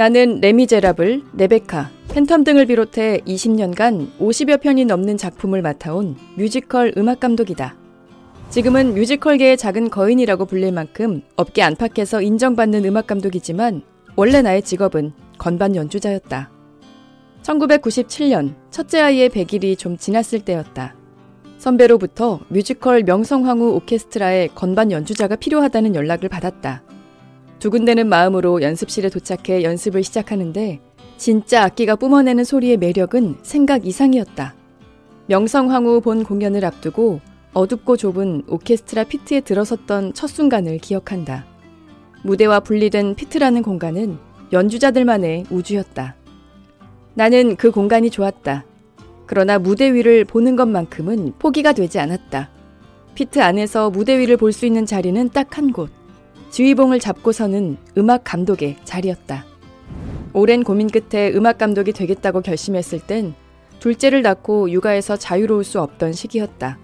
나는 레미제라블, 레베카, 팬텀 등을 비롯해 20년간 50여 편이 넘는 작품을 맡아온 뮤지컬 음악 감독이다. 지금은 뮤지컬계의 작은 거인이라고 불릴 만큼 업계 안팎에서 인정받는 음악 감독이지만 원래 나의 직업은 건반 연주자였다. 1997년 첫째 아이의 100일이 좀 지났을 때였다. 선배로부터 뮤지컬 명성황후 오케스트라의 건반 연주자가 필요하다는 연락을 받았다. 두근대는 마음으로 연습실에 도착해 연습을 시작하는데 진짜 악기가 뿜어내는 소리의 매력은 생각 이상이었다. 명성황후 본 공연을 앞두고 어둡고 좁은 오케스트라 피트에 들어섰던 첫 순간을 기억한다. 무대와 분리된 피트라는 공간은 연주자들만의 우주였다. 나는 그 공간이 좋았다. 그러나 무대 위를 보는 것만큼은 포기가 되지 않았다. 피트 안에서 무대 위를 볼 수 있는 자리는 딱 한 곳. 지휘봉을 잡고서는 음악 감독의 자리였다. 오랜 고민 끝에 음악 감독이 되겠다고 결심했을 땐 둘째를 낳고 육아에서 자유로울 수 없던 시기였다.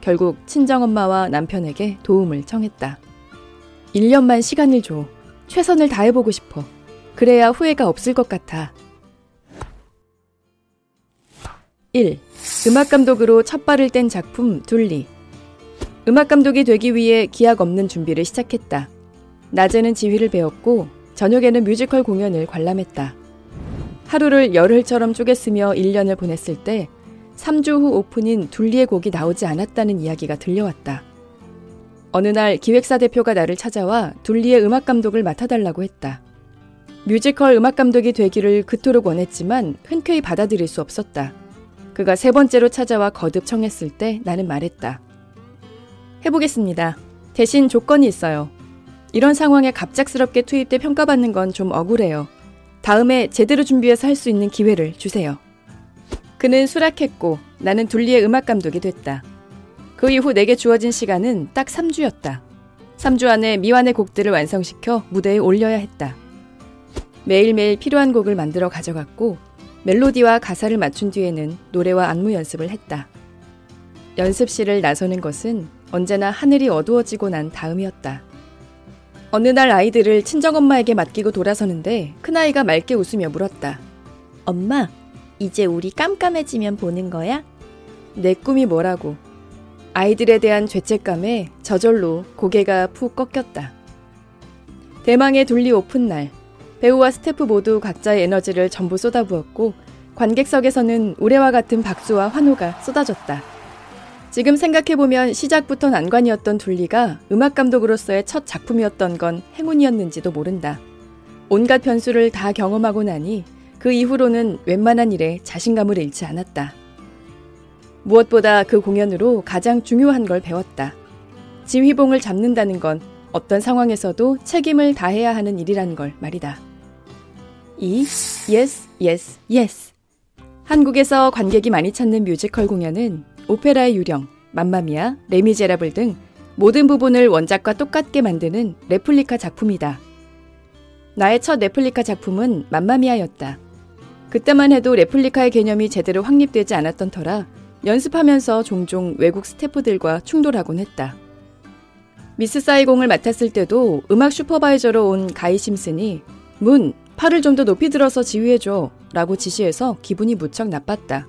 결국 친정엄마와 남편에게 도움을 청했다. 1년만 시간을 줘. 최선을 다해보고 싶어. 그래야 후회가 없을 것 같아. 1. 음악 감독으로 첫 발을 뗀 작품 둘리. 음악 감독이 되기 위해 기약 없는 준비를 시작했다. 낮에는 지휘를 배웠고 저녁에는 뮤지컬 공연을 관람했다. 하루를 열흘처럼 쪼갰으며 1년을 보냈을 때 3주 후 오픈인 둘리의 곡이 나오지 않았다는 이야기가 들려왔다. 어느 날 기획사 대표가 나를 찾아와 둘리의 음악 감독을 맡아달라고 했다. 뮤지컬 음악 감독이 되기를 그토록 원했지만 흔쾌히 받아들일 수 없었다. 그가 세 번째로 찾아와 거듭 청했을 때 나는 말했다. 해보겠습니다. 대신 조건이 있어요. 이런 상황에 갑작스럽게 투입돼 평가받는 건 좀 억울해요. 다음에 제대로 준비해서 할 수 있는 기회를 주세요. 그는 수락했고 나는 둘리의 음악 감독이 됐다. 그 이후 내게 주어진 시간은 딱 3주였다. 3주 안에 미완의 곡들을 완성시켜 무대에 올려야 했다. 매일매일 필요한 곡을 만들어 가져갔고 멜로디와 가사를 맞춘 뒤에는 노래와 안무 연습을 했다. 연습실을 나서는 것은 언제나 하늘이 어두워지고 난 다음이었다. 어느 날 아이들을 친정엄마에게 맡기고 돌아서는데 큰아이가 맑게 웃으며 물었다. 엄마, 이제 우리 깜깜해지면 보는 거야? 내 꿈이 뭐라고. 아이들에 대한 죄책감에 저절로 고개가 푹 꺾였다. 대망의 둘리 오픈 날, 배우와 스태프 모두 각자의 에너지를 전부 쏟아부었고 관객석에서는 우레와 같은 박수와 환호가 쏟아졌다. 지금 생각해보면 시작부터 난관이었던 둘리가 음악 감독으로서의 첫 작품이었던 건 행운이었는지도 모른다. 온갖 변수를 다 경험하고 나니 그 이후로는 웬만한 일에 자신감을 잃지 않았다. 무엇보다 그 공연으로 가장 중요한 걸 배웠다. 지휘봉을 잡는다는 건 어떤 상황에서도 책임을 다해야 하는 일이라는 걸 말이다. 2. Yes, Yes, Yes. 한국에서 관객이 많이 찾는 뮤지컬 공연은 오페라의 유령, 맘마미아, 레미제라블 등 모든 부분을 원작과 똑같게 만드는 레플리카 작품이다. 나의 첫 레플리카 작품은 맘마미아였다. 그때만 해도 레플리카의 개념이 제대로 확립되지 않았던 터라 연습하면서 종종 외국 스태프들과 충돌하곤 했다. 미스 사이공을 맡았을 때도 음악 슈퍼바이저로 온 가이 심슨이 문, 팔을 좀 더 높이 들어서 지휘해줘 라고 지시해서 기분이 무척 나빴다.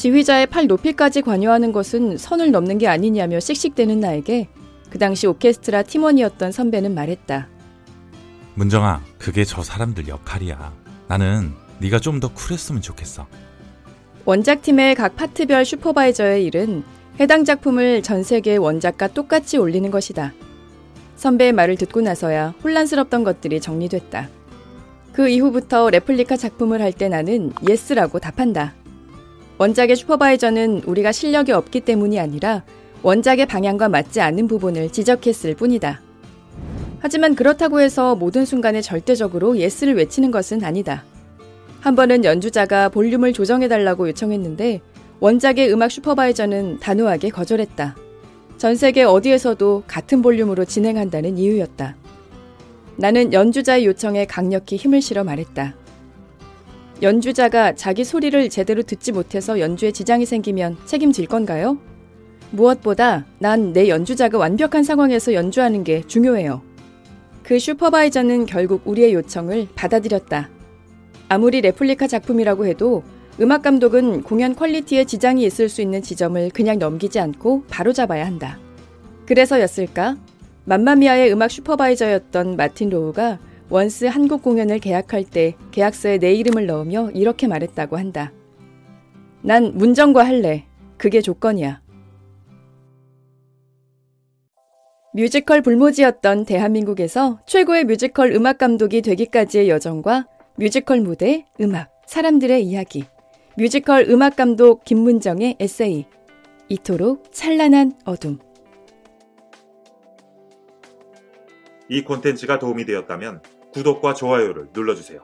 지휘자의 팔 높이까지 관여하는 것은 선을 넘는 게 아니냐며 씩씩대는 나에게 그 당시 오케스트라 팀원이었던 선배는 말했다. 문정아, 그게 저 사람들 역할이야. 나는 네가 좀 더 쿨했으면 좋겠어. 원작팀의 각 파트별 슈퍼바이저의 일은 해당 작품을 전 세계 원작과 똑같이 올리는 것이다. 선배의 말을 듣고 나서야 혼란스럽던 것들이 정리됐다. 그 이후부터 레플리카 작품을 할 때 나는 yes라고 답한다. 원작의 슈퍼바이저는 우리가 실력이 없기 때문이 아니라 원작의 방향과 맞지 않는 부분을 지적했을 뿐이다. 하지만 그렇다고 해서 모든 순간에 절대적으로 예스를 외치는 것은 아니다. 한 번은 연주자가 볼륨을 조정해달라고 요청했는데 원작의 음악 슈퍼바이저는 단호하게 거절했다. 전 세계 어디에서도 같은 볼륨으로 진행한다는 이유였다. 나는 연주자의 요청에 강력히 힘을 실어 말했다. 연주자가 자기 소리를 제대로 듣지 못해서 연주에 지장이 생기면 책임질 건가요? 무엇보다 난 내 연주자가 완벽한 상황에서 연주하는 게 중요해요. 그 슈퍼바이저는 결국 우리의 요청을 받아들였다. 아무리 레플리카 작품이라고 해도 음악 감독은 공연 퀄리티에 지장이 있을 수 있는 지점을 그냥 넘기지 않고 바로잡아야 한다. 그래서였을까? 맘마미아의 음악 슈퍼바이저였던 마틴 로우가 원스 한국 공연을 계약할 때 계약서에 내 이름을 넣으며 이렇게 말했다고 한다. 난 문정과 할래. 그게 조건이야. 뮤지컬 불모지였던 대한민국에서 최고의 뮤지컬 음악 감독이 되기까지의 여정과 뮤지컬 무대, 음악, 사람들의 이야기. 뮤지컬 음악 감독 김문정의 에세이. 이토록 찬란한 어둠. 이 콘텐츠가 도움이 되었다면 구독과 좋아요를 눌러주세요.